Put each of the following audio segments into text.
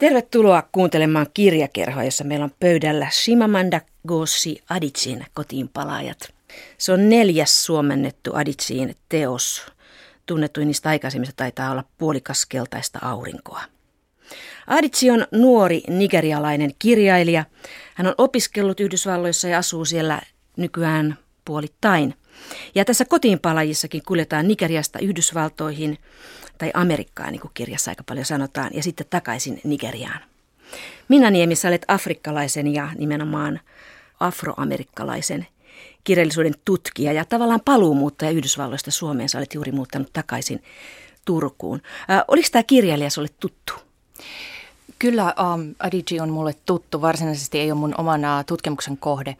Tervetuloa kuuntelemaan kirjakerhoa, jossa meillä on pöydällä Shimamanda Gossi Adicin kotiinpalaajat. Se on neljäs suomennettu Adicin teos. Tunnettuin niistä aikaisemmista taitaa olla puolikas keltaista aurinkoa. Adici on nuori nigerialainen kirjailija. Hän on opiskellut Yhdysvalloissa ja asuu siellä nykyään puolittain. Ja tässä kotiinpalajissakin kuljetaan Nigeriasta Yhdysvaltoihin tai Amerikkaan, niin kuin kirjassa aika paljon sanotaan, ja sitten takaisin Nigeriaan. Minä Niemi, sä olet afrikkalaisen ja nimenomaan afroamerikkalaisen kirjallisuuden tutkija ja tavallaan paluumuuttaja Yhdysvalloista Suomeen. Sä olet juuri muuttanut takaisin Turkuun. Äh, oliko tämä kirjailija sulle tuttu? Kyllä um, Adigi on mulle tuttu. Varsinaisesti ei ole mun omana tutkimuksen kohde.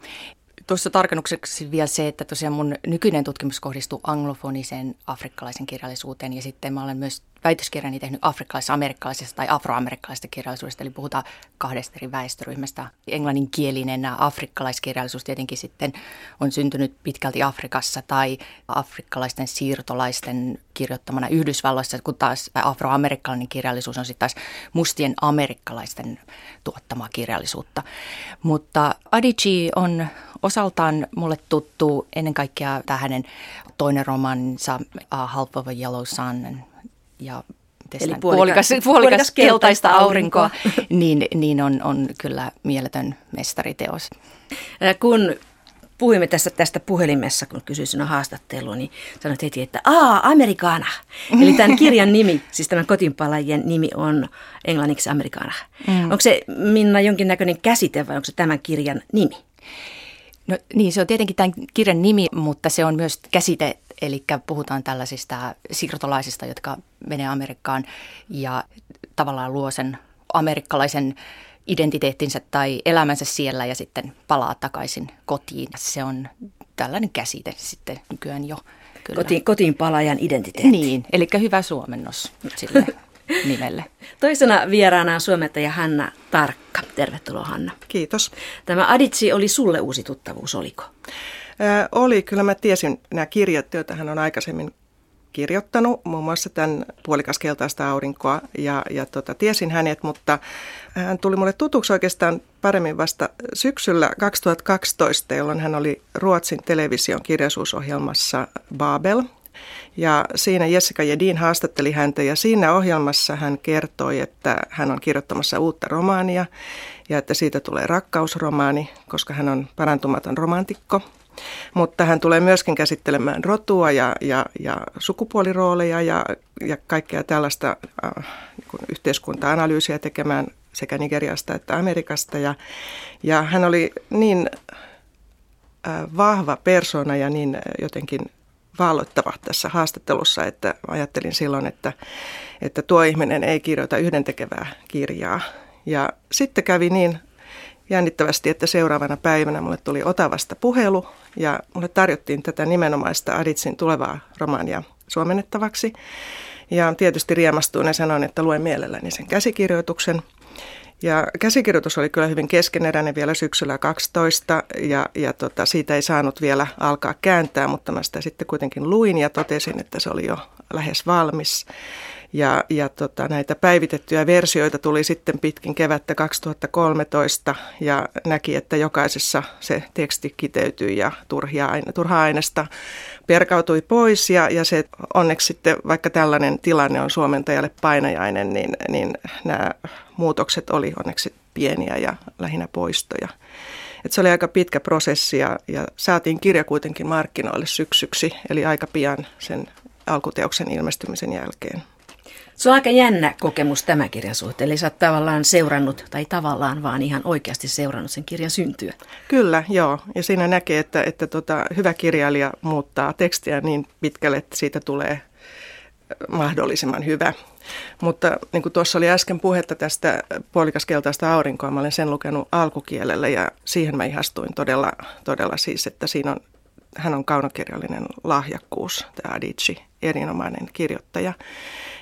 Tuossa tarkennukseksi vielä se, että tosiaan mun nykyinen tutkimus kohdistuu anglofoniseen afrikkalaisen kirjallisuuteen ja sitten mä olen myös väitöskirjani tehnyt afrikkalaisesta, amerikkalaisesta tai afroamerikkalaisesta kirjallisuudesta, eli puhutaan kahdesta eri väestöryhmästä. Englanninkielinen afrikkalaiskirjallisuus tietenkin sitten on syntynyt pitkälti Afrikassa tai afrikkalaisten siirtolaisten kirjoittamana Yhdysvalloissa, kun taas afroamerikkalainen kirjallisuus on sitten taas mustien amerikkalaisten tuottamaa kirjallisuutta. Mutta Adichie on osaltaan mulle tuttu ennen kaikkea tämä hänen toinen romaninsa uh, Half of a Yellow Sun ja Eli puolikas, puolikas, puolikas keltaista aurinkoa, niin, niin on, on kyllä mieletön mestariteos. Kun puhuimme tästä, tästä puhelimessa, kun kysyin sinua haastattelua, niin sanoit heti, että aa, Amerikana. Eli tämän kirjan nimi, siis tämän kotinpalajien nimi on englanniksi Amerikana. Mm. Onko se Minna jonkinnäköinen käsite vai onko se tämän kirjan nimi? No niin, se on tietenkin tämän kirjan nimi, mutta se on myös käsite, eli puhutaan tällaisista siirtolaisista, jotka menee Amerikkaan ja tavallaan luo sen amerikkalaisen identiteettinsä tai elämänsä siellä ja sitten palaa takaisin kotiin. Se on tällainen käsite sitten nykyään jo. Kyllä. Kotiin, kotiin palaajan identiteetti. Niin, eli hyvä suomennos sille nimelle. Toisena vieraana on suomentaja Hanna Tarkka. Tervetuloa Hanna. Kiitos. Tämä Aditsi oli sulle uusi tuttavuus, oliko? Oli, kyllä mä tiesin nämä kirjat, joita hän on aikaisemmin kirjoittanut, muun muassa tämän puolikas keltaista aurinkoa, ja, ja tota, tiesin hänet, mutta hän tuli mulle tutuksi oikeastaan paremmin vasta syksyllä 2012, jolloin hän oli Ruotsin television kirjallisuusohjelmassa Babel, ja siinä Jessica Jedin haastatteli häntä ja siinä ohjelmassa hän kertoi, että hän on kirjoittamassa uutta romaania ja että siitä tulee rakkausromaani, koska hän on parantumaton romantikko. Mutta hän tulee myöskin käsittelemään rotua ja, ja, ja sukupuolirooleja ja, ja kaikkea tällaista äh, niin yhteiskunta-analyysiä tekemään sekä Nigeriasta että Amerikasta. Ja, ja hän oli niin äh, vahva persona ja niin jotenkin valloittava tässä haastattelussa, että ajattelin silloin, että, että tuo ihminen ei kirjoita yhdentekevää kirjaa. Ja sitten kävi niin jännittävästi, että seuraavana päivänä mulle tuli Otavasta puhelu ja mulle tarjottiin tätä nimenomaista Aditsin tulevaa romaania suomennettavaksi. Ja tietysti riemastuin ja sanoin, että luen mielelläni sen käsikirjoituksen – ja käsikirjoitus oli kyllä hyvin keskeneräinen vielä syksyllä 12 ja, ja tota, siitä ei saanut vielä alkaa kääntää, mutta mä sitä sitten kuitenkin luin ja totesin, että se oli jo lähes valmis. Ja, ja tota, näitä päivitettyjä versioita tuli sitten pitkin kevättä 2013 ja näki, että jokaisessa se teksti kiteytyi ja turhia, turhaa aineesta perkautui pois ja, ja se onneksi sitten, vaikka tällainen tilanne on suomentajalle painajainen, niin, niin nämä muutokset oli onneksi pieniä ja lähinnä poistoja. Et se oli aika pitkä prosessi ja, ja saatiin kirja kuitenkin markkinoille syksyksi, eli aika pian sen alkuteoksen ilmestymisen jälkeen. Se on aika jännä kokemus tämä kirjan suhteen, eli sä oot tavallaan seurannut, tai tavallaan vaan ihan oikeasti seurannut sen kirjan syntyä. Kyllä, joo. Ja siinä näkee, että, että tota, hyvä kirjailija muuttaa tekstiä niin pitkälle, että siitä tulee mahdollisimman hyvä. Mutta niin kuin tuossa oli äsken puhetta tästä puolikaskeltaista aurinkoa, mä olen sen lukenut alkukielellä ja siihen mä ihastuin todella, todella siis, että siinä on, hän on kaunokirjallinen lahjakkuus, tämä Adichie, erinomainen kirjoittaja.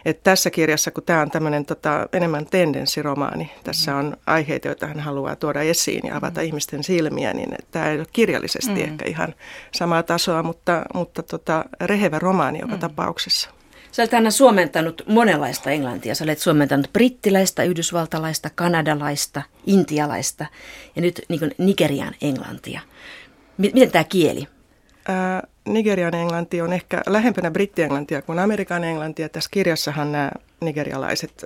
Et tässä kirjassa, kun tämä on tämmöinen tota, enemmän tendenssiromaani, tässä on aiheita, joita hän haluaa tuoda esiin ja avata mm. ihmisten silmiä, niin tämä ei ole kirjallisesti mm. ehkä ihan samaa tasoa, mutta, mutta tota, rehevä romaani joka mm. tapauksessa. Sä olet aina suomentanut monenlaista englantia. Sä olet suomentanut brittiläistä, yhdysvaltalaista, kanadalaista, intialaista ja nyt niin Nigerian englantia. Miten tämä kieli? Ää, Nigerian englanti on ehkä lähempänä brittienglantia kuin Amerikan englantia. Tässä kirjassahan nämä nigerialaiset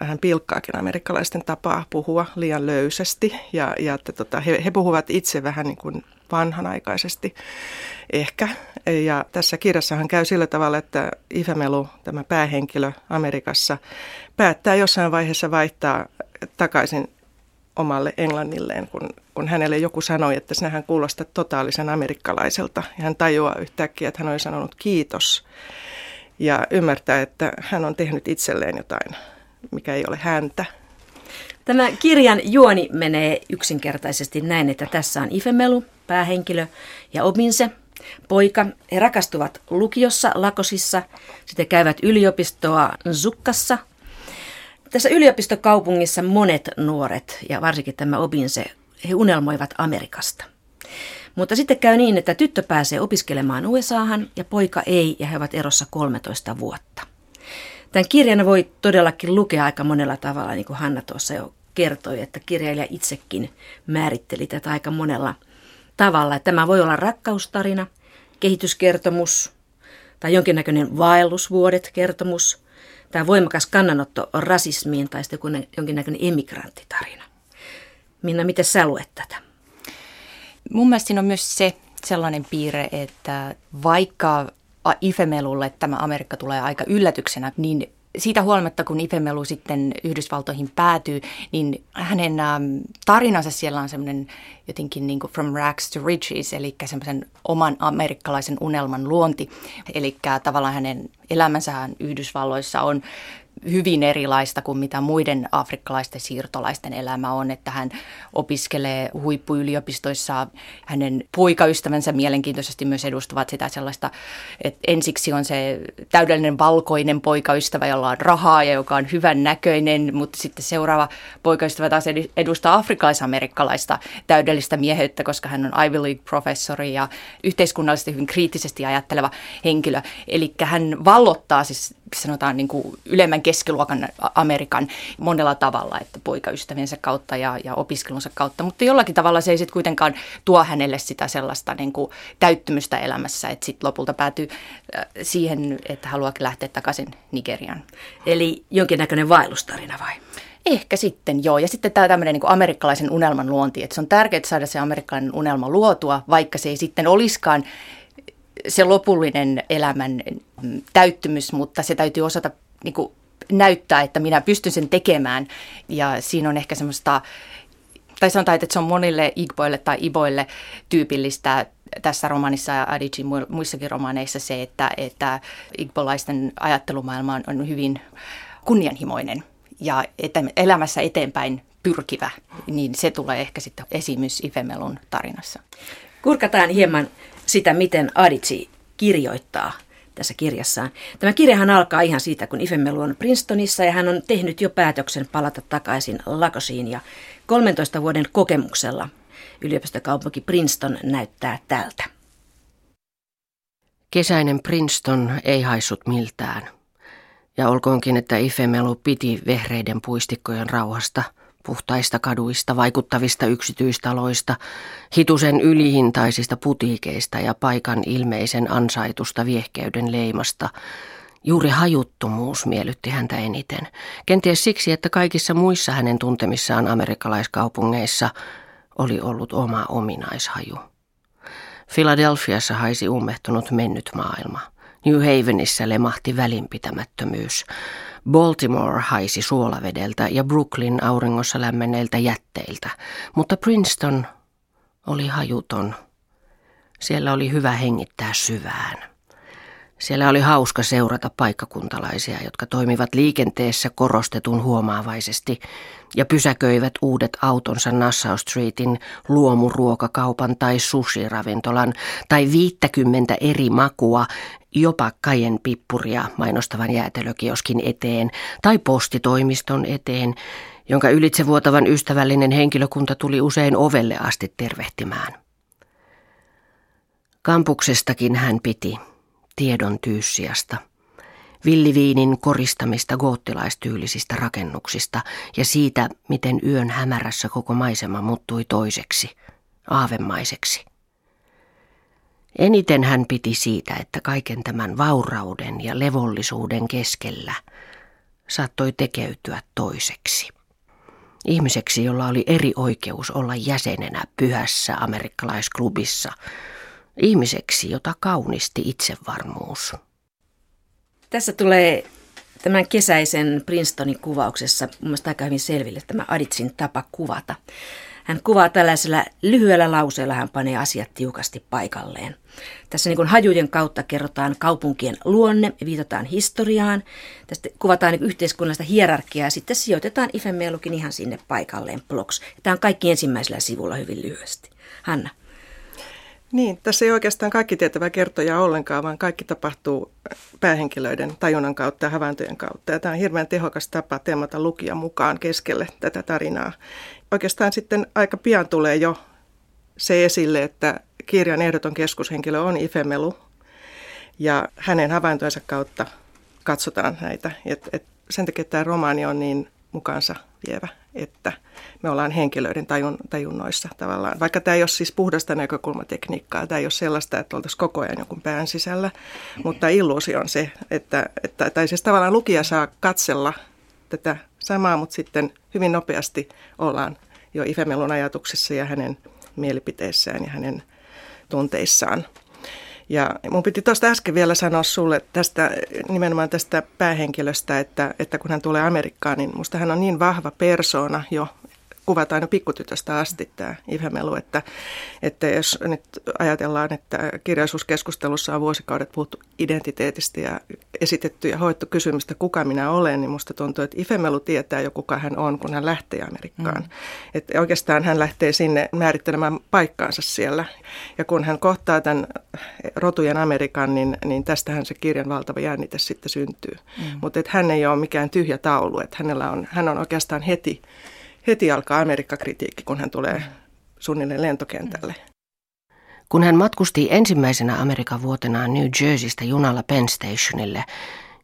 vähän pilkkaakin amerikkalaisten tapaa puhua liian löysästi ja, ja että tota, he, he puhuvat itse vähän niin kuin vanhanaikaisesti ehkä. Ja tässä kirjassahan käy sillä tavalla, että Ifemelu, tämä päähenkilö Amerikassa, päättää jossain vaiheessa vaihtaa takaisin omalle englannilleen, kun, kun hänelle joku sanoi, että sinähän kuulostaa totaalisen amerikkalaiselta. Ja hän tajuaa yhtäkkiä, että hän oli sanonut kiitos ja ymmärtää, että hän on tehnyt itselleen jotain, mikä ei ole häntä. Tämä kirjan juoni menee yksinkertaisesti näin, että tässä on Ifemelu, päähenkilö, ja Obinse, poika. He rakastuvat lukiossa, Lakosissa, sitten käyvät yliopistoa Zukkassa. Tässä yliopistokaupungissa monet nuoret, ja varsinkin tämä Obinse, he unelmoivat Amerikasta. Mutta sitten käy niin, että tyttö pääsee opiskelemaan USAhan ja poika ei, ja he ovat erossa 13 vuotta. Tämän kirjan voi todellakin lukea aika monella tavalla, niin kuin Hanna tuossa jo kertoi, että kirjailija itsekin määritteli tätä aika monella tavalla. Tämä voi olla rakkaustarina, kehityskertomus tai jonkinnäköinen vaellusvuodet kertomus tai voimakas kannanotto rasismiin tai sitten jonkinnäköinen emigranttitarina. Minna, miten sä luet tätä? Mun mielestä siinä on myös se sellainen piirre, että vaikka Ifemelulle tämä Amerikka tulee aika yllätyksenä, niin siitä huolimatta, kun Ifemelu sitten Yhdysvaltoihin päätyy, niin hänen ähm, tarinansa siellä on semmoinen jotenkin niin kuin from rags to riches, eli semmoisen oman amerikkalaisen unelman luonti. Eli tavallaan hänen elämänsä Yhdysvalloissa on hyvin erilaista kuin mitä muiden afrikkalaisten siirtolaisten elämä on, että hän opiskelee huippuyliopistoissa, hänen poikaystävänsä mielenkiintoisesti myös edustavat sitä sellaista, että ensiksi on se täydellinen valkoinen poikaystävä, jolla on rahaa ja joka on hyvän näköinen, mutta sitten seuraava poikaystävä taas edustaa afrikalais-amerikkalaista täydellistä mieheyttä, koska hän on Ivy League-professori ja yhteiskunnallisesti hyvin kriittisesti ajatteleva henkilö. Eli hän vallottaa siis sanotaan niin kuin ylemmän keskiluokan Amerikan monella tavalla, että poikaystäviensä kautta ja, ja opiskelunsa kautta, mutta jollakin tavalla se ei sitten kuitenkaan tuo hänelle sitä sellaista niin kuin täyttymystä elämässä, että sitten lopulta päätyy siihen, että haluaakin lähteä takaisin Nigerian. Eli jonkinnäköinen vaellustarina vai? Ehkä sitten, joo. Ja sitten tämä tämmöinen niin amerikkalaisen unelman luonti, että se on tärkeää saada se amerikkalainen unelma luotua, vaikka se ei sitten olisikaan se lopullinen elämän täyttymys, mutta se täytyy osata niin kuin, näyttää, että minä pystyn sen tekemään. Ja siinä on ehkä semmoista, tai sanotaan, että se on monille igboille tai iboille tyypillistä tässä romanissa ja Adicin muissakin romaaneissa se, että, että igbolaisten ajattelumaailma on, on hyvin kunnianhimoinen ja että elämässä eteenpäin pyrkivä, niin se tulee ehkä sitten esiin myös Ifemelun tarinassa. Kurkataan hieman sitä, miten Adici kirjoittaa tässä kirjassaan. Tämä kirjahan alkaa ihan siitä, kun Ifemelu on Princetonissa ja hän on tehnyt jo päätöksen palata takaisin Lakosiin ja 13 vuoden kokemuksella yliopistokaupunki Princeton näyttää tältä. Kesäinen Princeton ei haissut miltään. Ja olkoonkin, että Ifemelu piti vehreiden puistikkojen rauhasta – puhtaista kaduista, vaikuttavista yksityistaloista, hitusen ylihintaisista putiikeista ja paikan ilmeisen ansaitusta viehkeyden leimasta. Juuri hajuttomuus miellytti häntä eniten. Kenties siksi, että kaikissa muissa hänen tuntemissaan amerikkalaiskaupungeissa oli ollut oma ominaishaju. Filadelfiassa haisi ummehtunut mennyt maailma. New Havenissa lemahti välinpitämättömyys. Baltimore haisi suolavedeltä ja Brooklyn auringossa lämmenneiltä jätteiltä, mutta Princeton oli hajuton. Siellä oli hyvä hengittää syvään. Siellä oli hauska seurata paikkakuntalaisia, jotka toimivat liikenteessä korostetun huomaavaisesti ja pysäköivät uudet autonsa Nassau Streetin luomuruokakaupan tai sushi-ravintolan tai viittäkymmentä eri makua, jopa kajen pippuria mainostavan jäätelökioskin eteen tai postitoimiston eteen, jonka ylitsevuotavan ystävällinen henkilökunta tuli usein ovelle asti tervehtimään. Kampuksestakin hän piti tiedon tyyssiasta. villiviinin koristamista goottilaistyylisistä rakennuksista ja siitä, miten yön hämärässä koko maisema muuttui toiseksi, aavemaiseksi. Eniten hän piti siitä, että kaiken tämän vaurauden ja levollisuuden keskellä saattoi tekeytyä toiseksi. Ihmiseksi, jolla oli eri oikeus olla jäsenenä pyhässä amerikkalaisklubissa. Ihmiseksi, jota kaunisti itsevarmuus. Tässä tulee tämän kesäisen Princetonin kuvauksessa mun mielestä aika hyvin selville tämä Aditsin tapa kuvata. Hän kuvaa tällaisella lyhyellä lauseella, hän panee asiat tiukasti paikalleen. Tässä niin hajujen kautta kerrotaan kaupunkien luonne, viitataan historiaan, tästä kuvataan niin yhteiskunnallista hierarkiaa ja sitten sijoitetaan Ifemelukin ihan sinne paikalleen blogs. Tämä on kaikki ensimmäisellä sivulla hyvin lyhyesti. Hanna. Niin, tässä ei oikeastaan kaikki tietävä kertoja ollenkaan, vaan kaikki tapahtuu päähenkilöiden tajunnan kautta ja havaintojen kautta. Ja tämä on hirveän tehokas tapa teemata lukija mukaan keskelle tätä tarinaa. Oikeastaan sitten aika pian tulee jo se esille, että kirjan ehdoton keskushenkilö on Ifemelu ja hänen havaintojensa kautta katsotaan näitä. Et, et sen takia tämä romaani on niin mukaansa vievä, että me ollaan henkilöiden tajun, tajunnoissa tavallaan. Vaikka tämä ei ole siis puhdasta näkökulmatekniikkaa, tämä ei ole sellaista, että oltaisiin koko ajan jonkun pään sisällä, mutta illuusio on se, että, että tai siis tavallaan lukija saa katsella tätä samaa, mutta sitten hyvin nopeasti ollaan jo Ifemelun ajatuksissa ja hänen mielipiteissään ja hänen tunteissaan. Ja mun piti tuosta äsken vielä sanoa sulle tästä, nimenomaan tästä päähenkilöstä, että, että kun hän tulee Amerikkaan, niin musta hän on niin vahva persona jo kuvataan jo pikkutytöstä asti tämä Ivhemelu, että, että jos nyt ajatellaan, että kirjallisuuskeskustelussa on vuosikaudet puhuttu identiteetistä ja esitetty ja hoittu kysymystä, kuka minä olen, niin musta tuntuu, että Ifemelu tietää jo kuka hän on, kun hän lähtee Amerikkaan. Mm. Että oikeastaan hän lähtee sinne määrittelemään paikkaansa siellä. Ja kun hän kohtaa tämän rotujen Amerikan, niin, niin tästähän se kirjan valtava jännite sitten syntyy. Mm. Mutta hän ei ole mikään tyhjä taulu, että hänellä on, hän on oikeastaan heti heti alkaa Amerikka-kritiikki, kun hän tulee suunnilleen lentokentälle. Kun hän matkusti ensimmäisenä Amerikan vuotenaan New Jerseystä junalla Penn Stationille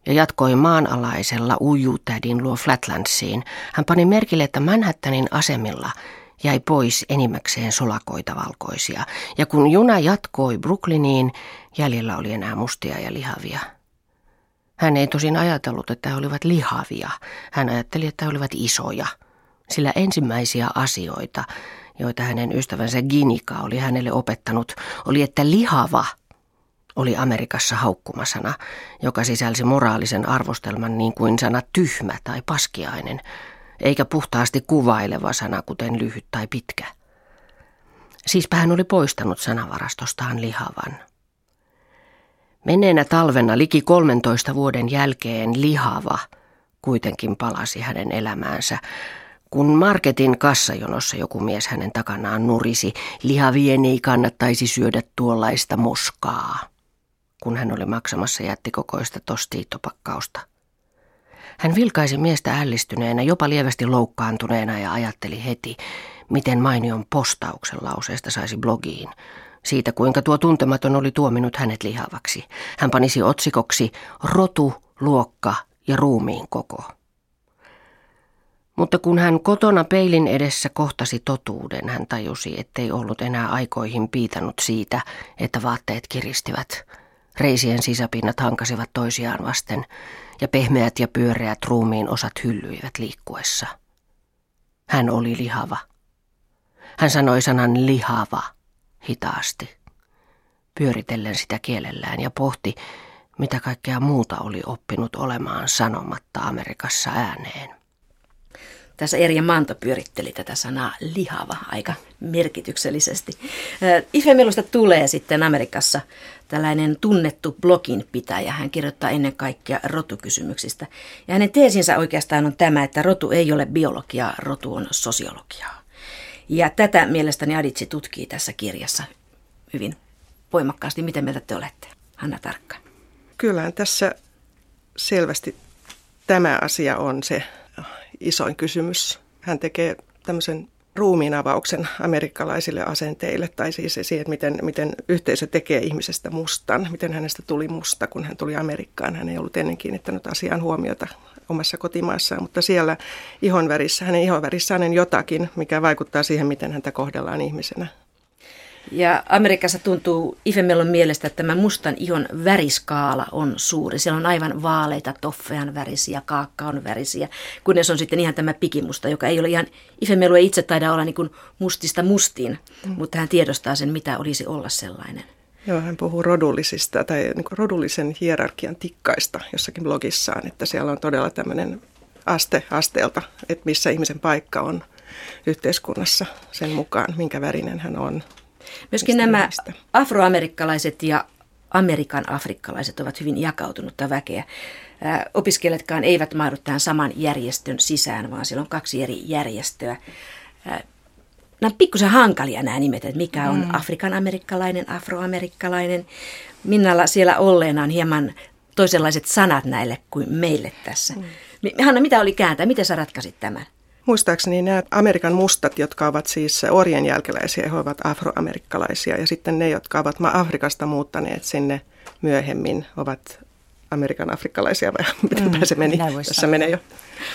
ja jatkoi maanalaisella ujutädin luo Flatlandsiin, hän pani merkille, että Manhattanin asemilla jäi pois enimmäkseen solakoita valkoisia, ja kun juna jatkoi Brooklyniin, jäljellä oli enää mustia ja lihavia. Hän ei tosin ajatellut, että he olivat lihavia. Hän ajatteli, että he olivat isoja – sillä ensimmäisiä asioita, joita hänen ystävänsä Ginika oli hänelle opettanut, oli, että lihava oli Amerikassa haukkumasana, joka sisälsi moraalisen arvostelman niin kuin sana tyhmä tai paskiainen, eikä puhtaasti kuvaileva sana, kuten lyhyt tai pitkä. Siispä hän oli poistanut sanavarastostaan lihavan. Menneenä talvena liki 13 vuoden jälkeen lihava kuitenkin palasi hänen elämäänsä, kun marketin kassajonossa joku mies hänen takanaan nurisi, lihavien ei kannattaisi syödä tuollaista moskaa, kun hän oli maksamassa jättikokoista tostiittopakkausta. Hän vilkaisi miestä ällistyneenä, jopa lievästi loukkaantuneena ja ajatteli heti, miten mainion postauksen lauseesta saisi blogiin. Siitä, kuinka tuo tuntematon oli tuominut hänet lihavaksi. Hän panisi otsikoksi rotu, luokka ja ruumiin koko. Mutta kun hän kotona peilin edessä kohtasi totuuden, hän tajusi, ettei ollut enää aikoihin piitannut siitä, että vaatteet kiristivät. Reisien sisäpinnat hankasivat toisiaan vasten ja pehmeät ja pyöreät ruumiin osat hyllyivät liikkuessa. Hän oli lihava. Hän sanoi sanan lihava hitaasti, pyöritellen sitä kielellään ja pohti, mitä kaikkea muuta oli oppinut olemaan sanomatta Amerikassa ääneen. Tässä Erja Manto pyöritteli tätä sanaa lihava aika merkityksellisesti. Ifemelusta tulee sitten Amerikassa tällainen tunnettu blogin pitäjä. Hän kirjoittaa ennen kaikkea rotukysymyksistä. Ja hänen teesinsä oikeastaan on tämä, että rotu ei ole biologiaa, rotu on sosiologiaa. Ja tätä mielestäni Aditsi tutkii tässä kirjassa hyvin voimakkaasti. Miten mieltä te olette, Hanna Tarkka? Kyllähän tässä selvästi tämä asia on se isoin kysymys. Hän tekee tämmöisen ruumiin avauksen amerikkalaisille asenteille, tai siis siihen, miten, miten yhteisö tekee ihmisestä mustan, miten hänestä tuli musta, kun hän tuli Amerikkaan. Hän ei ollut ennen kiinnittänyt asiaan huomiota omassa kotimaassaan, mutta siellä ihonvärissä, hänen ihonvärissään on jotakin, mikä vaikuttaa siihen, miten häntä kohdellaan ihmisenä. Ja Amerikassa tuntuu Ifemellon mielestä, että tämä mustan ihon väriskaala on suuri. Siellä on aivan vaaleita, toffean värisiä, kaakkaon värisiä, kunnes on sitten ihan tämä pikimusta, joka ei ole ihan, Ifemellu ei itse taida olla niin kuin mustista mustiin, mm. mutta hän tiedostaa sen, mitä olisi olla sellainen. Joo, hän puhuu rodullisista tai niin rodullisen hierarkian tikkaista jossakin blogissaan, että siellä on todella tämmöinen aste asteelta, että missä ihmisen paikka on yhteiskunnassa sen mukaan, minkä värinen hän on. Myöskin nämä afroamerikkalaiset ja Amerikan afrikkalaiset ovat hyvin jakautunutta väkeä. Opiskelijatkaan eivät mahdu tähän saman järjestön sisään, vaan siellä on kaksi eri järjestöä. Nämä on pikkusen hankalia nämä nimet, että mikä on mm. Afrikan amerikkalainen, afroamerikkalainen. Minnalla siellä olleena on hieman toisenlaiset sanat näille kuin meille tässä. Mm. Hanna, mitä oli kääntää? Miten sä ratkaisit tämän? Muistaakseni nämä Amerikan mustat, jotka ovat siis orien jälkeläisiä, he ovat afroamerikkalaisia. Ja sitten ne, jotka ovat Afrikasta muuttaneet sinne myöhemmin, ovat Amerikan afrikkalaisia, vai miten mm, se meni? Tässä menee jo.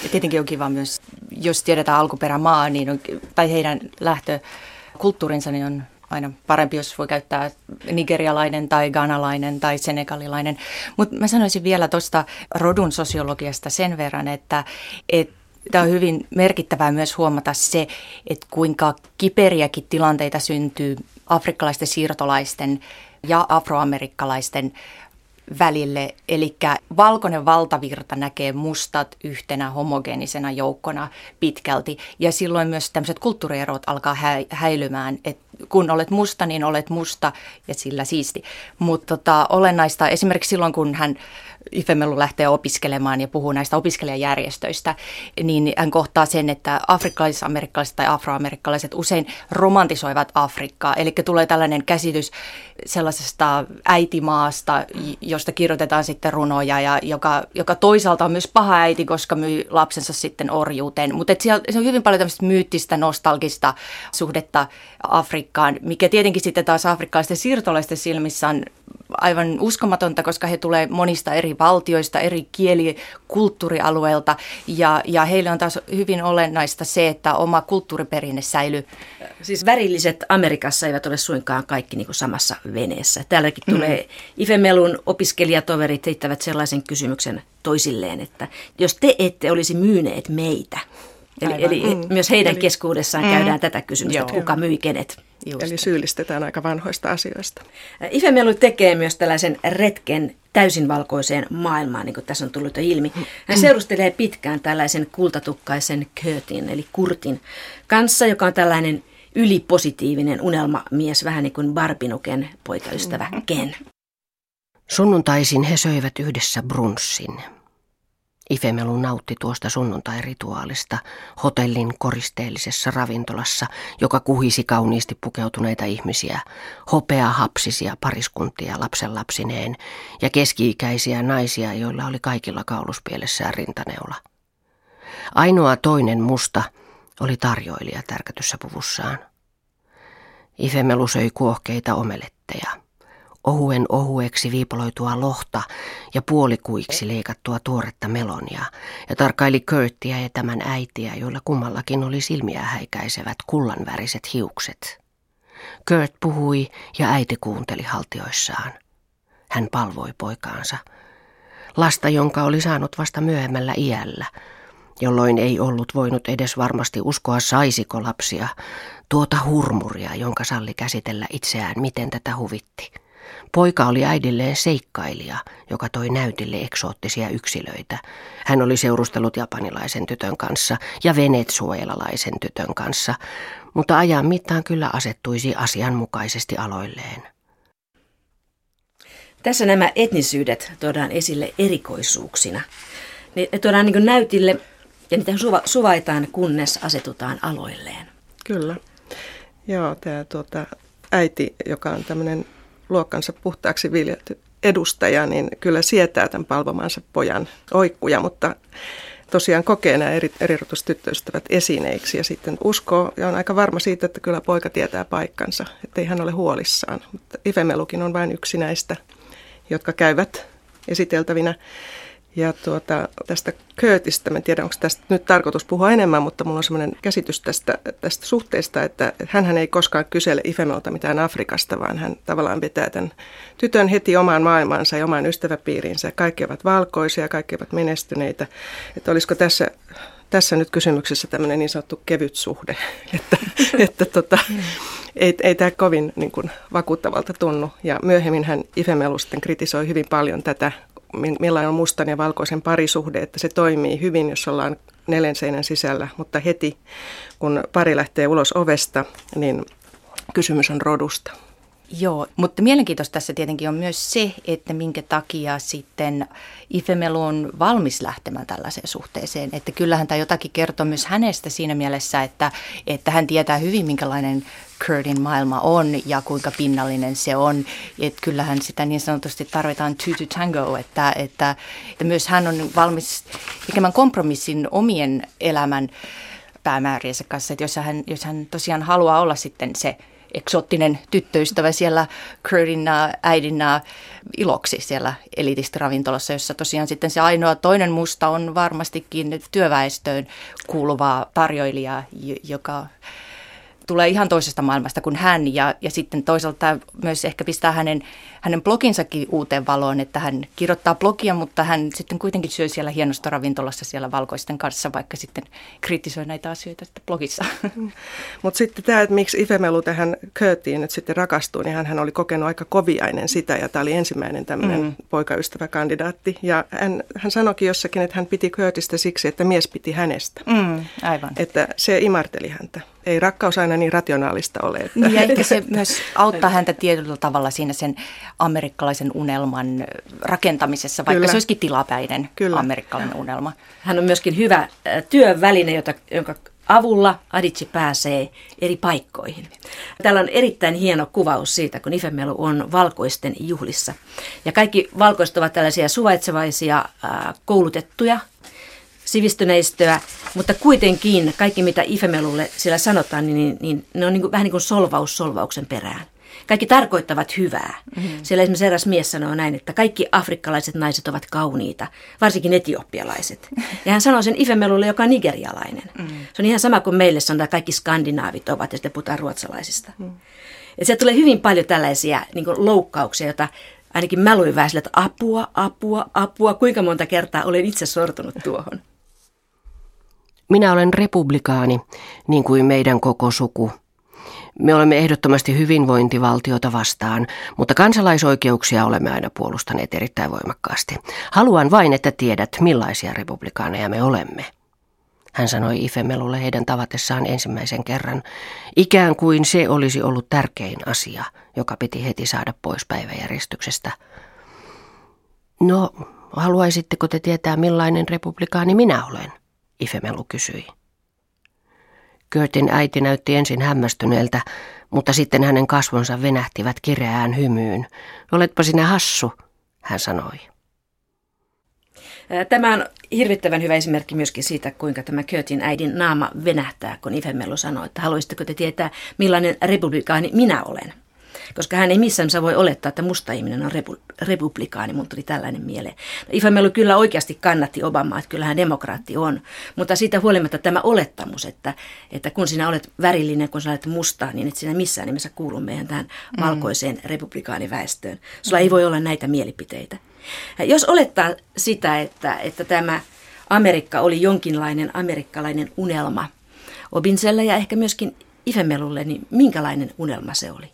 Ja tietenkin on kiva myös, jos tiedetään alkuperämaa, niin on, tai heidän lähtökulttuurinsa, niin on aina parempi, jos voi käyttää nigerialainen tai ganalainen tai senegalilainen. Mutta mä sanoisin vielä tuosta rodun sosiologiasta sen verran, että, että Tämä on hyvin merkittävää myös huomata se, että kuinka kiperiäkin tilanteita syntyy afrikkalaisten siirtolaisten ja afroamerikkalaisten välille. Eli valkoinen valtavirta näkee mustat yhtenä homogeenisena joukkona pitkälti. Ja silloin myös tämmöiset kulttuurierot alkaa häilymään, että kun olet musta, niin olet musta ja sillä siisti. Mutta tota, olennaista esimerkiksi silloin, kun hän Ifemelu lähtee opiskelemaan ja puhuu näistä opiskelijajärjestöistä, niin hän kohtaa sen, että afrikkalaiset, amerikkalaiset tai afroamerikkalaiset usein romantisoivat Afrikkaa. Eli tulee tällainen käsitys sellaisesta äitimaasta, josta kirjoitetaan sitten runoja, ja joka, joka toisaalta on myös paha äiti, koska myy lapsensa sitten orjuuteen. Mutta se on hyvin paljon tämmöistä myyttistä, nostalgista suhdetta Afrikkaan, mikä tietenkin sitten taas afrikkalaisten siirtolaisten silmissä on aivan uskomatonta, koska he tulee monista eri valtioista, eri kieli- kulttuurialueilta ja, ja heille on taas hyvin olennaista se, että oma kulttuuriperinne säilyy. Siis värilliset Amerikassa eivät ole suinkaan kaikki niin samassa veneessä. Täälläkin mm. tulee Ifemelun opiskelijatoverit heittävät sellaisen kysymyksen toisilleen, että jos te ette olisi myyneet meitä, Eli, eli mm. myös heidän eli, keskuudessaan mm. käydään tätä kysymystä, Joo. että kuka myi kenet. Just. Eli syyllistetään aika vanhoista asioista. Ifemelu tekee myös tällaisen retken täysin valkoiseen maailmaan, niin kuin tässä on tullut jo ilmi. Hän seurustelee pitkään tällaisen kultatukkaisen Kurtin, eli Kurtin kanssa, joka on tällainen ylipositiivinen unelmamies, vähän niin kuin Barbinuken poikaystävä Ken. Sunnuntaisin he söivät yhdessä brunssin. Ifemelu nautti tuosta sunnuntai-rituaalista hotellin koristeellisessa ravintolassa, joka kuhisi kauniisti pukeutuneita ihmisiä, hopea hapsisia pariskuntia lapsenlapsineen ja keski-ikäisiä naisia, joilla oli kaikilla kauluspielessään rintaneula. Ainoa toinen musta oli tarjoilija tärkätyssä puvussaan. Ifemelu söi kuohkeita omeletteja ohuen ohueksi viipaloitua lohta ja puolikuiksi leikattua tuoretta melonia ja tarkkaili Kurttia ja tämän äitiä, joilla kummallakin oli silmiä häikäisevät kullanväriset hiukset. Kurt puhui ja äiti kuunteli haltioissaan. Hän palvoi poikaansa. Lasta, jonka oli saanut vasta myöhemmällä iällä, jolloin ei ollut voinut edes varmasti uskoa saisiko lapsia, tuota hurmuria, jonka salli käsitellä itseään, miten tätä huvitti. Poika oli äidilleen seikkailija, joka toi näytille eksoottisia yksilöitä. Hän oli seurustellut japanilaisen tytön kanssa ja venezuelalaisen tytön kanssa, mutta ajan mittaan kyllä asettuisi asianmukaisesti aloilleen. Tässä nämä etnisyydet tuodaan esille erikoisuuksina. Ne tuodaan niin näytille ja niitä suva, suvaitaan, kunnes asetutaan aloilleen. Kyllä. Joo, tämä tuota, äiti, joka on tämmöinen luokkansa puhtaaksi viljelty edustaja, niin kyllä sietää tämän palvomansa pojan oikkuja, mutta tosiaan kokee nämä eri, erirotustyttöystävät esineiksi ja sitten uskoo ja on aika varma siitä, että kyllä poika tietää paikkansa, että ei hän ole huolissaan. Mutta Ifemelukin on vain yksi näistä, jotka käyvät esiteltävinä. Ja tuota, tästä Curtistä, en tiedä onko tästä nyt tarkoitus puhua enemmän, mutta mulla on sellainen käsitys tästä, tästä suhteesta, että hän ei koskaan kysele Ifemelta mitään Afrikasta, vaan hän tavallaan vetää tämän tytön heti omaan maailmaansa ja omaan ystäväpiiriinsä. Kaikki ovat valkoisia, kaikki ovat menestyneitä. Että olisiko tässä, tässä nyt kysymyksessä tämmöinen niin sanottu kevyt suhde, että, että tota, ei, ei tämä kovin niin kuin, vakuuttavalta tunnu. Ja myöhemmin hän Ifemelu sitten kritisoi hyvin paljon tätä millainen on mustan ja valkoisen parisuhde, että se toimii hyvin, jos ollaan neljän seinän sisällä, mutta heti kun pari lähtee ulos ovesta, niin kysymys on rodusta. Joo, mutta mielenkiintoista tässä tietenkin on myös se, että minkä takia sitten Ifemelu on valmis lähtemään tällaiseen suhteeseen. Että kyllähän tämä jotakin kertoo myös hänestä siinä mielessä, että, että hän tietää hyvin, minkälainen Kurtin maailma on ja kuinka pinnallinen se on. Että kyllähän sitä niin sanotusti tarvitaan two to tango, että, että, että myös hän on valmis tekemään kompromissin omien elämän päämääriensä kanssa, että jos hän, jos hän tosiaan haluaa olla sitten se – eksoottinen tyttöystävä siellä Kurtin äidin iloksi siellä elitistiravintolassa, jossa tosiaan sitten se ainoa toinen musta on varmastikin työväestöön kuuluvaa tarjoilija, joka tulee ihan toisesta maailmasta kuin hän ja, ja sitten toisaalta myös ehkä pistää hänen, hänen bloginsakin uuteen valoon, että hän kirjoittaa blogia, mutta hän sitten kuitenkin syö siellä hienosta ravintolassa siellä valkoisten kanssa, vaikka sitten kritisoi näitä asioita sitten blogissa. Mutta sitten tämä, että miksi Ifemelu tähän Kurtiin nyt sitten rakastuu, niin hän, oli kokenut aika koviainen sitä ja tämä oli ensimmäinen tämmöinen mm. poikaystäväkandidaatti. Ja hän, hän sanoikin jossakin, että hän piti Kurtista siksi, että mies piti hänestä. Mm, aivan. Että se imarteli häntä ei rakkaus aina niin rationaalista ole. Että. Niin, ja ehkä se myös auttaa häntä tietyllä tavalla siinä sen amerikkalaisen unelman rakentamisessa, vaikka Kyllä. se olisikin tilapäinen Kyllä. amerikkalainen unelma. Hän on myöskin hyvä työväline, jota, jonka avulla Adici pääsee eri paikkoihin. Täällä on erittäin hieno kuvaus siitä, kun Ifemelu on valkoisten juhlissa. Ja kaikki valkoiset ovat tällaisia suvaitsevaisia, koulutettuja sivistyneistöä, mutta kuitenkin kaikki mitä Ifemelulle siellä sanotaan, niin, niin, niin ne on niin kuin, vähän niin kuin solvaus solvauksen perään. Kaikki tarkoittavat hyvää. Mm-hmm. Siellä esimerkiksi eräs mies sanoo näin, että kaikki afrikkalaiset naiset ovat kauniita, varsinkin etiopialaiset. Ja hän sanoo sen Ifemelulle, joka on nigerialainen. Mm-hmm. Se on ihan sama kuin meille sanotaan, että kaikki skandinaavit ovat, ja sitten puhutaan ruotsalaisista. Mm-hmm. Ja sieltä tulee hyvin paljon tällaisia niin loukkauksia, joita ainakin mä luin vähän sille, että apua, apua, apua, kuinka monta kertaa olen itse sortunut tuohon. Minä olen republikaani, niin kuin meidän koko suku. Me olemme ehdottomasti hyvinvointivaltiota vastaan, mutta kansalaisoikeuksia olemme aina puolustaneet erittäin voimakkaasti. Haluan vain, että tiedät, millaisia republikaaneja me olemme. Hän sanoi Ifemelulle heidän tavatessaan ensimmäisen kerran, ikään kuin se olisi ollut tärkein asia, joka piti heti saada pois päiväjärjestyksestä. No, haluaisitteko te tietää, millainen republikaani minä olen? Ifemelu kysyi. Kurtin äiti näytti ensin hämmästyneeltä, mutta sitten hänen kasvonsa venähtivät kireään hymyyn. Oletpa sinä hassu, hän sanoi. Tämä on hirvittävän hyvä esimerkki myöskin siitä, kuinka tämä Kurtin äidin naama venähtää, kun Ifemelu sanoi, että haluaisitteko te tietää, millainen republikaani minä olen koska hän ei missään nimessä voi olettaa, että musta ihminen on repu, republikaani. Mun tuli tällainen mieleen. No, Ifemelu kyllä oikeasti kannatti Obamaa, että kyllähän demokraatti on, mutta siitä huolimatta tämä olettamus, että, että kun sinä olet värillinen, kun sinä olet musta, niin et sinä missään nimessä kuulu meidän tähän mm. valkoiseen republikaaniväestöön. Sulla mm. ei voi olla näitä mielipiteitä. Jos olettaa sitä, että, että tämä Amerikka oli jonkinlainen amerikkalainen unelma Obinselle ja ehkä myöskin Ifemelulle, niin minkälainen unelma se oli?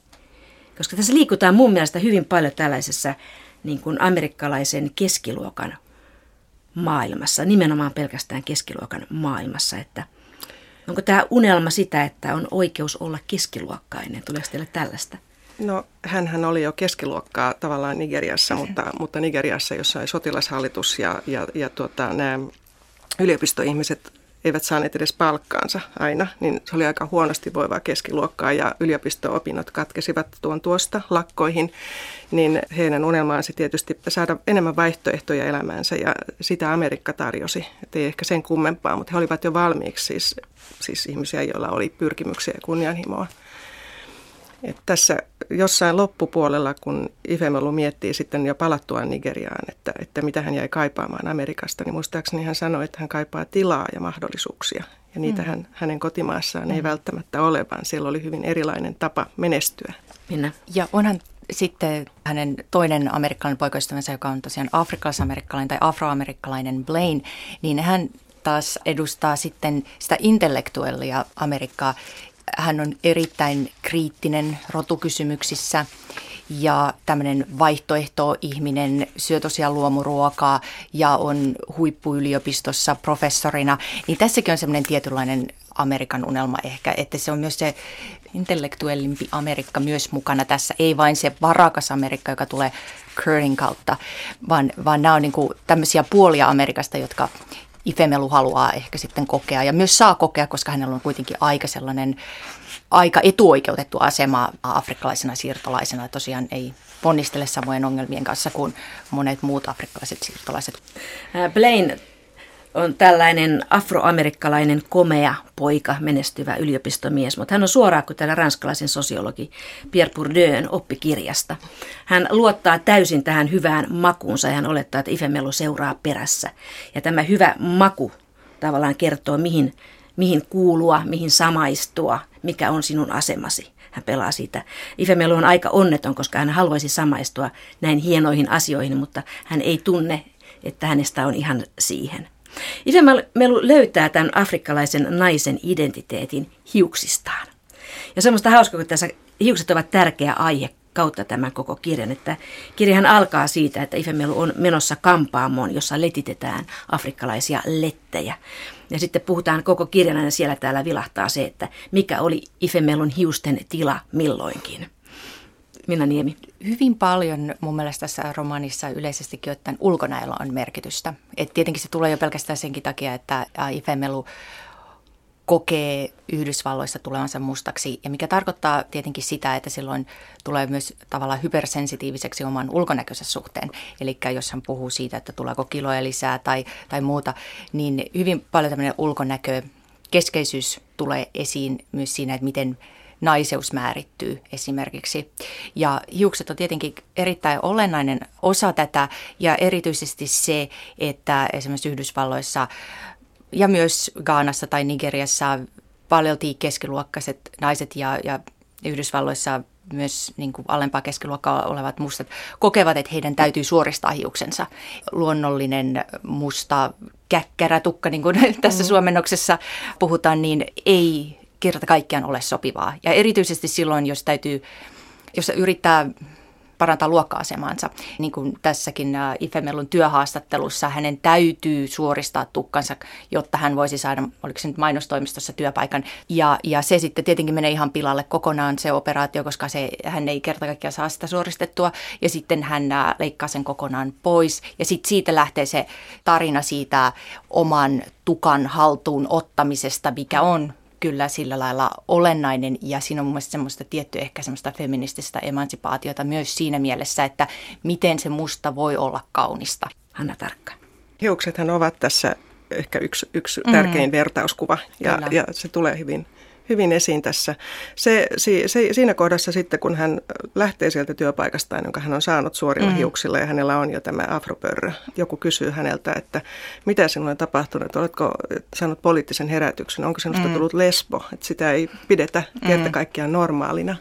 Koska tässä liikutaan mun mielestä hyvin paljon tällaisessa niin kuin amerikkalaisen keskiluokan maailmassa, nimenomaan pelkästään keskiluokan maailmassa, että onko tämä unelma sitä, että on oikeus olla keskiluokkainen? Tuleeko teille tällaista? No, hän oli jo keskiluokkaa tavallaan Nigeriassa, mutta, mutta Nigeriassa, jossa oli sotilashallitus ja, ja, ja tuota, nämä yliopistoihmiset eivät saaneet edes palkkaansa aina, niin se oli aika huonosti voivaa keskiluokkaa ja yliopisto-opinnot katkesivat tuon tuosta lakkoihin, niin heidän unelmaansa tietysti saada enemmän vaihtoehtoja elämäänsä ja sitä Amerikka tarjosi. Et ei ehkä sen kummempaa, mutta he olivat jo valmiiksi siis, siis ihmisiä, joilla oli pyrkimyksiä ja kunnianhimoa. Et tässä jossain loppupuolella, kun Ifemelu miettii sitten jo palattuaan Nigeriaan, että, että mitä hän jäi kaipaamaan Amerikasta, niin muistaakseni hän sanoi, että hän kaipaa tilaa ja mahdollisuuksia. Ja niitä mm. hän, hänen kotimaassaan mm. ei välttämättä ole, vaan siellä oli hyvin erilainen tapa menestyä. Minä. Ja onhan sitten hänen toinen amerikkalainen poikaystävänsä, joka on tosiaan afrikkalais-amerikkalainen tai afroamerikkalainen Blaine, niin hän taas edustaa sitten sitä intellektuellia Amerikkaa hän on erittäin kriittinen rotukysymyksissä ja tämmöinen vaihtoehto-ihminen, syö tosiaan luomuruokaa ja on huippuyliopistossa professorina, niin tässäkin on semmoinen tietynlainen Amerikan unelma ehkä, että se on myös se intellektuellimpi Amerikka myös mukana tässä, ei vain se varakas Amerikka, joka tulee Curtin kautta, vaan, vaan nämä on niin tämmöisiä puolia Amerikasta, jotka Ifemelu haluaa ehkä sitten kokea ja myös saa kokea, koska hänellä on kuitenkin aika sellainen aika etuoikeutettu asema afrikkalaisena siirtolaisena. Tosiaan ei ponnistele samojen ongelmien kanssa kuin monet muut afrikkalaiset siirtolaiset. Blaine on tällainen afroamerikkalainen komea poika, menestyvä yliopistomies, mutta hän on suoraan kuin täällä ranskalaisen sosiologi Pierre Bourdieu'n oppikirjasta. Hän luottaa täysin tähän hyvään makuunsa ja hän olettaa, että Ifemelo seuraa perässä. Ja tämä hyvä maku tavallaan kertoo, mihin, mihin kuulua, mihin samaistua, mikä on sinun asemasi. Hän pelaa siitä. Ifemelo on aika onneton, koska hän haluaisi samaistua näin hienoihin asioihin, mutta hän ei tunne, että hänestä on ihan siihen. Ifemelu löytää tämän afrikkalaisen naisen identiteetin hiuksistaan. Ja semmoista hauskaa, kun tässä hiukset ovat tärkeä aihe kautta tämän koko kirjan. Että kirjahan alkaa siitä, että Ifemelu on menossa kampaamoon, jossa letitetään afrikkalaisia lettejä. Ja sitten puhutaan koko kirjan ja siellä täällä vilahtaa se, että mikä oli Ifemelun hiusten tila milloinkin. Minna Niemi. Hyvin paljon mun mielestä tässä romaanissa yleisestikin ottaen ulkonäöllä on merkitystä. Et tietenkin se tulee jo pelkästään senkin takia, että Ifemelu kokee Yhdysvalloissa tulevansa mustaksi, ja mikä tarkoittaa tietenkin sitä, että silloin tulee myös tavallaan hypersensitiiviseksi oman ulkonäköisen suhteen. Eli jos hän puhuu siitä, että tuleeko kiloja lisää tai, tai muuta, niin hyvin paljon tämmöinen ulkonäkö, keskeisyys tulee esiin myös siinä, että miten naiseus määrittyy esimerkiksi. Ja hiukset on tietenkin erittäin olennainen osa tätä ja erityisesti se, että esimerkiksi Yhdysvalloissa ja myös Gaanassa tai Nigeriassa paljolti keskiluokkaiset naiset ja, ja Yhdysvalloissa myös niin kuin alempaa keskiluokkaa olevat mustat kokevat, että heidän täytyy suoristaa hiuksensa. Luonnollinen musta käkkärätukka, niin kuin tässä mm. suomennoksessa puhutaan, niin ei kerta kaikkiaan ole sopivaa. Ja erityisesti silloin, jos täytyy, jos yrittää parantaa luokka-asemansa. Niin kuin tässäkin äh, Ifemelun työhaastattelussa hänen täytyy suoristaa tukkansa, jotta hän voisi saada, oliko se nyt mainostoimistossa työpaikan. Ja, ja se sitten tietenkin menee ihan pilalle kokonaan se operaatio, koska se, hän ei kerta kaikkiaan saa sitä suoristettua. Ja sitten hän äh, leikkaa sen kokonaan pois. Ja sitten siitä lähtee se tarina siitä oman tukan haltuun ottamisesta, mikä on kyllä sillä lailla olennainen ja siinä on mun mielestä semmoista tiettyä ehkä semmoista feminististä emansipaatiota myös siinä mielessä, että miten se musta voi olla kaunista. Hanna Tarkka. Hiuksethan ovat tässä ehkä yksi, yksi mm. tärkein vertauskuva ja, ja se tulee hyvin hyvin esiin tässä. Se, se, se, siinä kohdassa sitten, kun hän lähtee sieltä työpaikastaan, jonka hän on saanut suorilla mm. hiuksilla ja hänellä on jo tämä afropörrö, joku kysyy häneltä, että mitä sinulle on tapahtunut, oletko saanut poliittisen herätyksen, onko sinusta mm. tullut lesbo, että sitä ei pidetä kerta mm. kaikkiaan normaalina.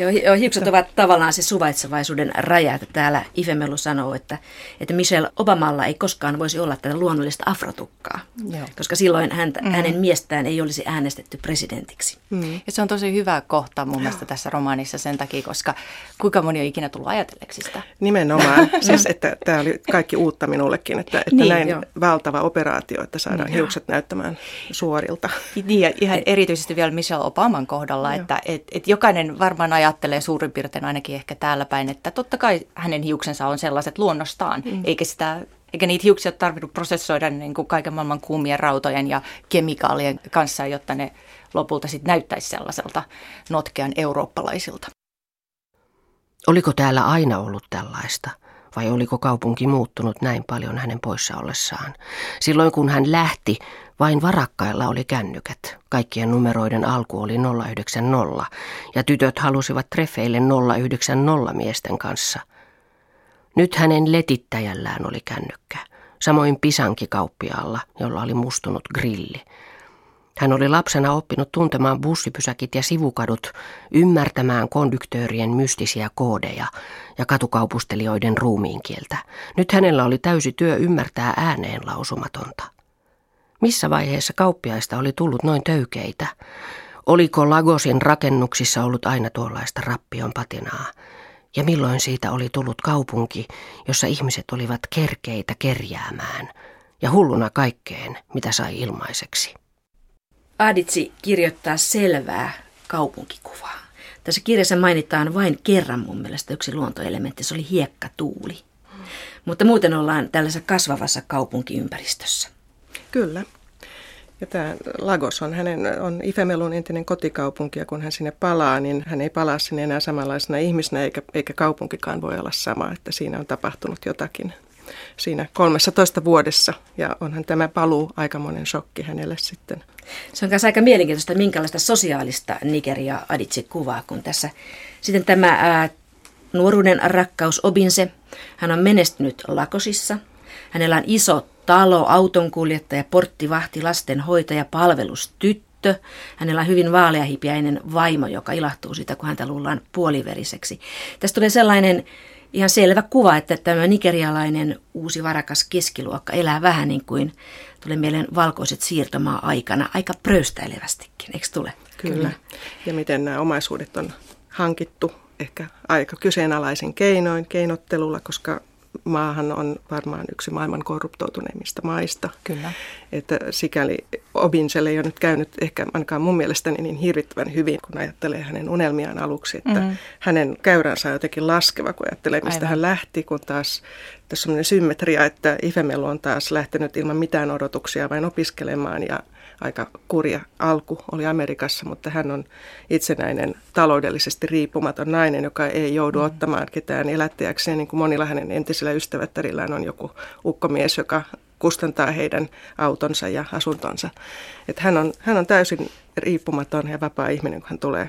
Joo, hiukset ovat tavallaan se suvaitsevaisuuden raja, että täällä Ifemelu sanoo, että, että Michelle Obamalla ei koskaan voisi olla tätä luonnollista afrotukkaa, Joo. koska silloin häntä, mm. hänen miestään ei olisi äänestetty presidentiksi. Mm. Ja se on tosi hyvä kohta mun mielestä tässä romaanissa sen takia, koska kuinka moni on ikinä tullut ajatelleeksi sitä? Nimenomaan, siis että tämä oli kaikki uutta minullekin, että, että niin, näin jo. valtava operaatio, että saadaan niin, hiukset näyttämään suorilta. Niin, ja ihan erityisesti vielä Michelle Obaman kohdalla, Joo. että et, et jokainen varmaan ajattelee, ajattelee suurin piirtein ainakin ehkä täällä päin, että totta kai hänen hiuksensa on sellaiset luonnostaan, mm. eikä sitä Eikä niitä hiuksia tarvinnut prosessoida niin kuin kaiken maailman kuumien rautojen ja kemikaalien kanssa, jotta ne lopulta sitten näyttäisi sellaiselta notkean eurooppalaisilta. Oliko täällä aina ollut tällaista? Vai oliko kaupunki muuttunut näin paljon hänen poissa ollessaan? Silloin kun hän lähti, vain varakkailla oli kännykät. Kaikkien numeroiden alku oli 090 ja tytöt halusivat treffeille 090 miesten kanssa. Nyt hänen letittäjällään oli kännykkä, samoin pisankikauppiaalla, jolla oli mustunut grilli. Hän oli lapsena oppinut tuntemaan bussipysäkit ja sivukadut, ymmärtämään kondyktöörien mystisiä koodeja ja katukaupustelijoiden ruumiinkieltä. Nyt hänellä oli täysi työ ymmärtää ääneen lausumatonta. Missä vaiheessa kauppiaista oli tullut noin töykeitä? Oliko Lagosin rakennuksissa ollut aina tuollaista rappion patinaa? Ja milloin siitä oli tullut kaupunki, jossa ihmiset olivat kerkeitä kerjäämään ja hulluna kaikkeen, mitä sai ilmaiseksi? Aditsi kirjoittaa selvää kaupunkikuvaa. Tässä kirjassa mainitaan vain kerran mun mielestä yksi luontoelementti, se oli hiekkatuuli. Mutta muuten ollaan tällaisessa kasvavassa kaupunkiympäristössä. Kyllä. Ja tämä Lagos on hänen on Ifemelun entinen kotikaupunki ja kun hän sinne palaa, niin hän ei palaa sinne enää samanlaisena ihmisenä eikä, eikä kaupunkikaan voi olla sama, että siinä on tapahtunut jotakin siinä 13 vuodessa ja onhan tämä paluu aikamoinen shokki hänelle sitten. Se on myös aika mielenkiintoista, minkälaista sosiaalista Nigeria Aditse kuvaa, kun tässä sitten tämä ää, nuoruuden rakkaus Obinse, hän on menestynyt Lakosissa, hänellä on iso talo, autonkuljettaja, porttivahti, lastenhoitaja, palvelustyttö. Hänellä on hyvin vaaleahipiäinen vaimo, joka ilahtuu siitä, kun häntä luullaan puoliveriseksi. Tästä tulee sellainen ihan selvä kuva, että tämä nigerialainen uusi varakas keskiluokka elää vähän niin kuin tulee mieleen valkoiset siirtomaa aikana aika pröystäilevästikin, eikö tule? Kyllä. Kyllä. Ja miten nämä omaisuudet on hankittu ehkä aika kyseenalaisen keinoin, keinottelulla, koska maahan on varmaan yksi maailman korruptoituneimmista maista. Kyllä. Että sikäli Obinselle ei ole nyt käynyt ehkä ainakaan mun mielestäni niin hirvittävän hyvin, kun ajattelee hänen unelmiaan aluksi, että mm-hmm. hänen käyränsä on jotenkin laskeva, kun ajattelee, mistä Aivan. hän lähti, kun taas tässä on sellainen symmetria, että Ifemelu on taas lähtenyt ilman mitään odotuksia vain opiskelemaan ja aika kurja alku oli Amerikassa, mutta hän on itsenäinen, taloudellisesti riippumaton nainen, joka ei joudu mm. ottamaan ketään elättäjäkseen, niin kuin monilla hänen entisillä ystävättärillään on joku ukkomies, joka kustantaa heidän autonsa ja asuntonsa. Että hän, on, hän on täysin riippumaton ja vapaa ihminen, kun hän tulee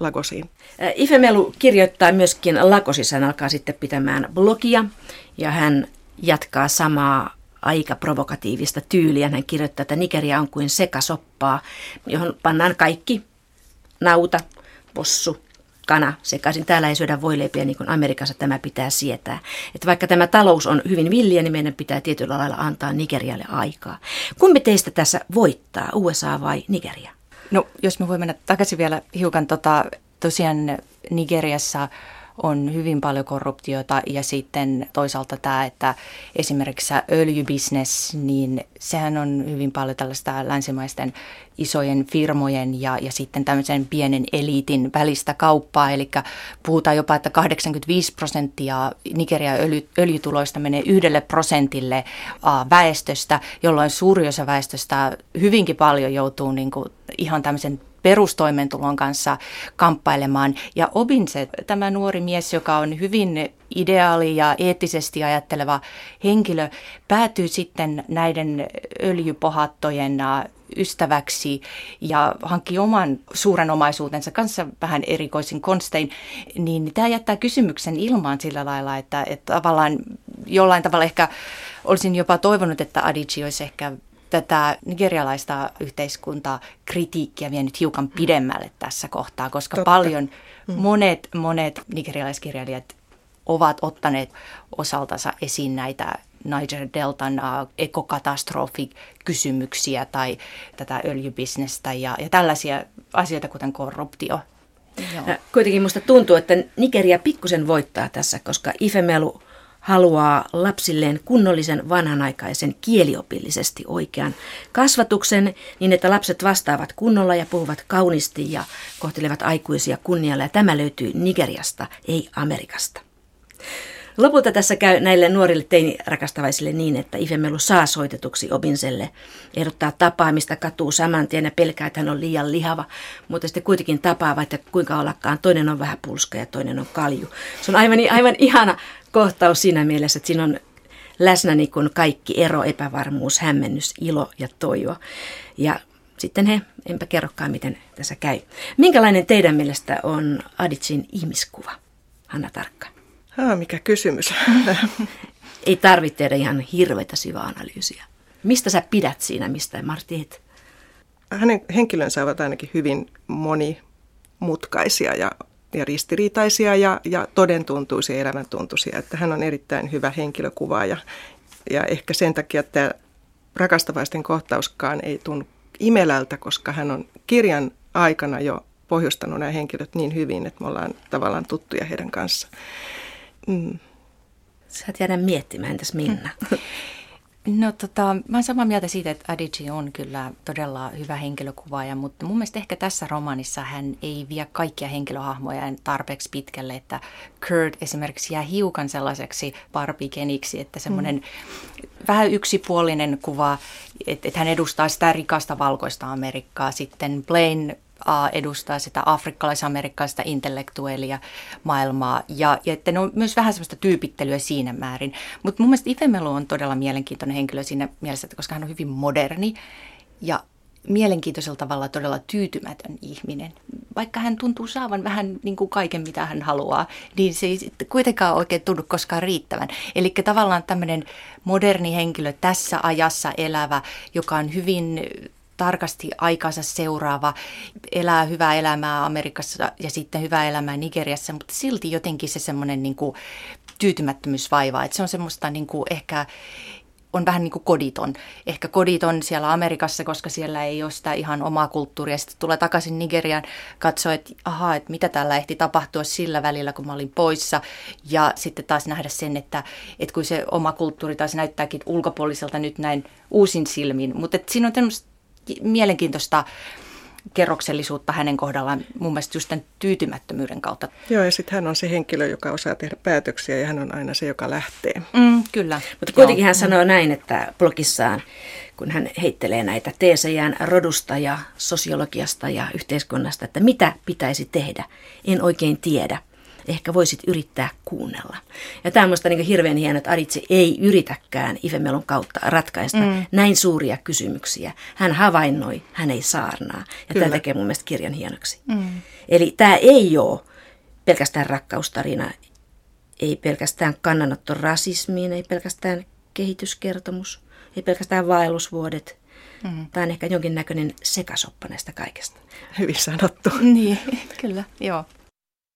Lagosiin. Ifemelu kirjoittaa myöskin Lagosissa, hän alkaa sitten pitämään blogia ja hän jatkaa samaa aika provokatiivista tyyliä. Hän kirjoittaa, että Nigeria on kuin sekasoppaa, johon pannaan kaikki nauta, possu, kana sekaisin. Täällä ei syödä voileipiä niin kuin Amerikassa tämä pitää sietää. Että vaikka tämä talous on hyvin villiä, niin meidän pitää tietyllä lailla antaa Nigerialle aikaa. Kumpi teistä tässä voittaa, USA vai Nigeria? No jos me voimme mennä takaisin vielä hiukan, tota, tosiaan Nigeriassa on hyvin paljon korruptiota ja sitten toisaalta tämä, että esimerkiksi öljybisnes, niin sehän on hyvin paljon tällaista länsimaisten isojen firmojen ja, ja sitten tämmöisen pienen eliitin välistä kauppaa. Eli puhutaan jopa, että 85 prosenttia Nigerian öljy, öljytuloista menee yhdelle prosentille väestöstä, jolloin suuri osa väestöstä hyvinkin paljon joutuu niin kuin ihan tämmöisen perustoimeentulon kanssa kamppailemaan. Ja Obinse, tämä nuori mies, joka on hyvin ideaali ja eettisesti ajatteleva henkilö, päätyy sitten näiden öljypohattojen ystäväksi ja hankki oman suuren omaisuutensa kanssa vähän erikoisin konstein, niin tämä jättää kysymyksen ilmaan sillä lailla, että, että tavallaan jollain tavalla ehkä olisin jopa toivonut, että Adichie olisi ehkä tätä nigerialaista yhteiskuntaa kritiikkiä vienyt hiukan pidemmälle tässä kohtaa, koska Totta. paljon mm. monet, monet nigerialaiskirjailijat ovat ottaneet osaltansa esiin näitä Niger Deltan ekokatastrofikysymyksiä tai tätä öljybisnestä ja, ja tällaisia asioita, kuten korruptio. Joo. Kuitenkin minusta tuntuu, että Nigeria pikkusen voittaa tässä, koska Ifemelu haluaa lapsilleen kunnollisen vanhanaikaisen kieliopillisesti oikean kasvatuksen niin, että lapset vastaavat kunnolla ja puhuvat kauniisti ja kohtelevat aikuisia kunnialla. Ja tämä löytyy Nigeriasta, ei Amerikasta. Lopulta tässä käy näille nuorille teinirakastavaisille niin, että Ifemelu saa soitetuksi Obinselle, ehdottaa tapaamista, katuu saman tien ja pelkää, että hän on liian lihava, mutta sitten kuitenkin tapaa, vaikka kuinka ollakaan. Toinen on vähän pulska ja toinen on kalju. Se on aivan, aivan ihana kohtaus siinä mielessä, että siinä on läsnä niin kuin kaikki ero, epävarmuus, hämmennys, ilo ja toivo. Ja sitten he, enpä kerrokaan miten tässä käy. Minkälainen teidän mielestä on Aditsin ihmiskuva, Hanna Tarkka? Ha, mikä kysymys. Ei tarvitse tehdä ihan hirveitä syväanalyysiä. Mistä sä pidät siinä, mistä Martti et? Hänen henkilönsä ovat ainakin hyvin monimutkaisia ja, ja ristiriitaisia ja, ja todentuntuisia ja elämäntuntuisia. Että hän on erittäin hyvä henkilökuva ja, ja ehkä sen takia että rakastavaisten kohtauskaan ei tunnu imelältä, koska hän on kirjan aikana jo pohjustanut nämä henkilöt niin hyvin, että me ollaan tavallaan tuttuja heidän kanssaan. Mm. Sä et jäädä miettimään, entäs Minna? No tota, mä oon samaa mieltä siitä, että Adichie on kyllä todella hyvä henkilökuvaaja, mutta mun mielestä ehkä tässä romanissa hän ei vie kaikkia henkilöhahmoja tarpeeksi pitkälle, että Kurt esimerkiksi jää hiukan sellaiseksi barbikeniksi, että semmoinen mm. vähän yksipuolinen kuva, että, että hän edustaa sitä rikasta valkoista Amerikkaa, sitten Blaine edustaa sitä afrikkalais-amerikkalaista intellektuellia maailmaa ja, ja että ne on myös vähän semmoista tyypittelyä siinä määrin. Mutta mun mielestä Ifemelu on todella mielenkiintoinen henkilö siinä mielessä, että koska hän on hyvin moderni ja mielenkiintoisella tavalla todella tyytymätön ihminen. Vaikka hän tuntuu saavan vähän niin kuin kaiken, mitä hän haluaa, niin se ei kuitenkaan oikein tunnu koskaan riittävän. Eli tavallaan tämmöinen moderni henkilö tässä ajassa elävä, joka on hyvin tarkasti aikansa seuraava, elää hyvää elämää Amerikassa ja sitten hyvää elämää Nigeriassa, mutta silti jotenkin se semmoinen niin kuin tyytymättömyys vaivaa. Että se on semmoista niin kuin ehkä on vähän niin kuin koditon. Ehkä koditon siellä Amerikassa, koska siellä ei ole sitä ihan omaa kulttuuria. Sitten tulee takaisin Nigerian, katsoo, että ahaa, että mitä täällä ehti tapahtua sillä välillä, kun mä olin poissa. Ja sitten taas nähdä sen, että, että kun se oma kulttuuri taas näyttääkin ulkopuoliselta nyt näin uusin silmin. Mutta siinä on mielenkiintoista kerroksellisuutta hänen kohdallaan mun mielestä just tämän tyytymättömyyden kautta. Joo, ja sitten hän on se henkilö, joka osaa tehdä päätöksiä ja hän on aina se, joka lähtee. Mm, kyllä. Mutta kuitenkin Joo. hän sanoo näin, että blogissaan, kun hän heittelee näitä teesejään rodusta ja sosiologiasta ja yhteiskunnasta, että mitä pitäisi tehdä, en oikein tiedä ehkä voisit yrittää kuunnella. Ja tämä on minusta niin hirveän hienoa, että Aditse ei yritäkään Ifemelon kautta ratkaista mm. näin suuria kysymyksiä. Hän havainnoi, hän ei saarnaa. Ja Kyllä. tämä tekee mun mielestä kirjan hienoksi. Mm. Eli tämä ei ole pelkästään rakkaustarina, ei pelkästään kannanotto rasismiin, ei pelkästään kehityskertomus, ei pelkästään vaellusvuodet. Mm. Tämä on ehkä jonkinnäköinen sekasoppa näistä kaikesta. Hyvin sanottu. Niin, kyllä, joo.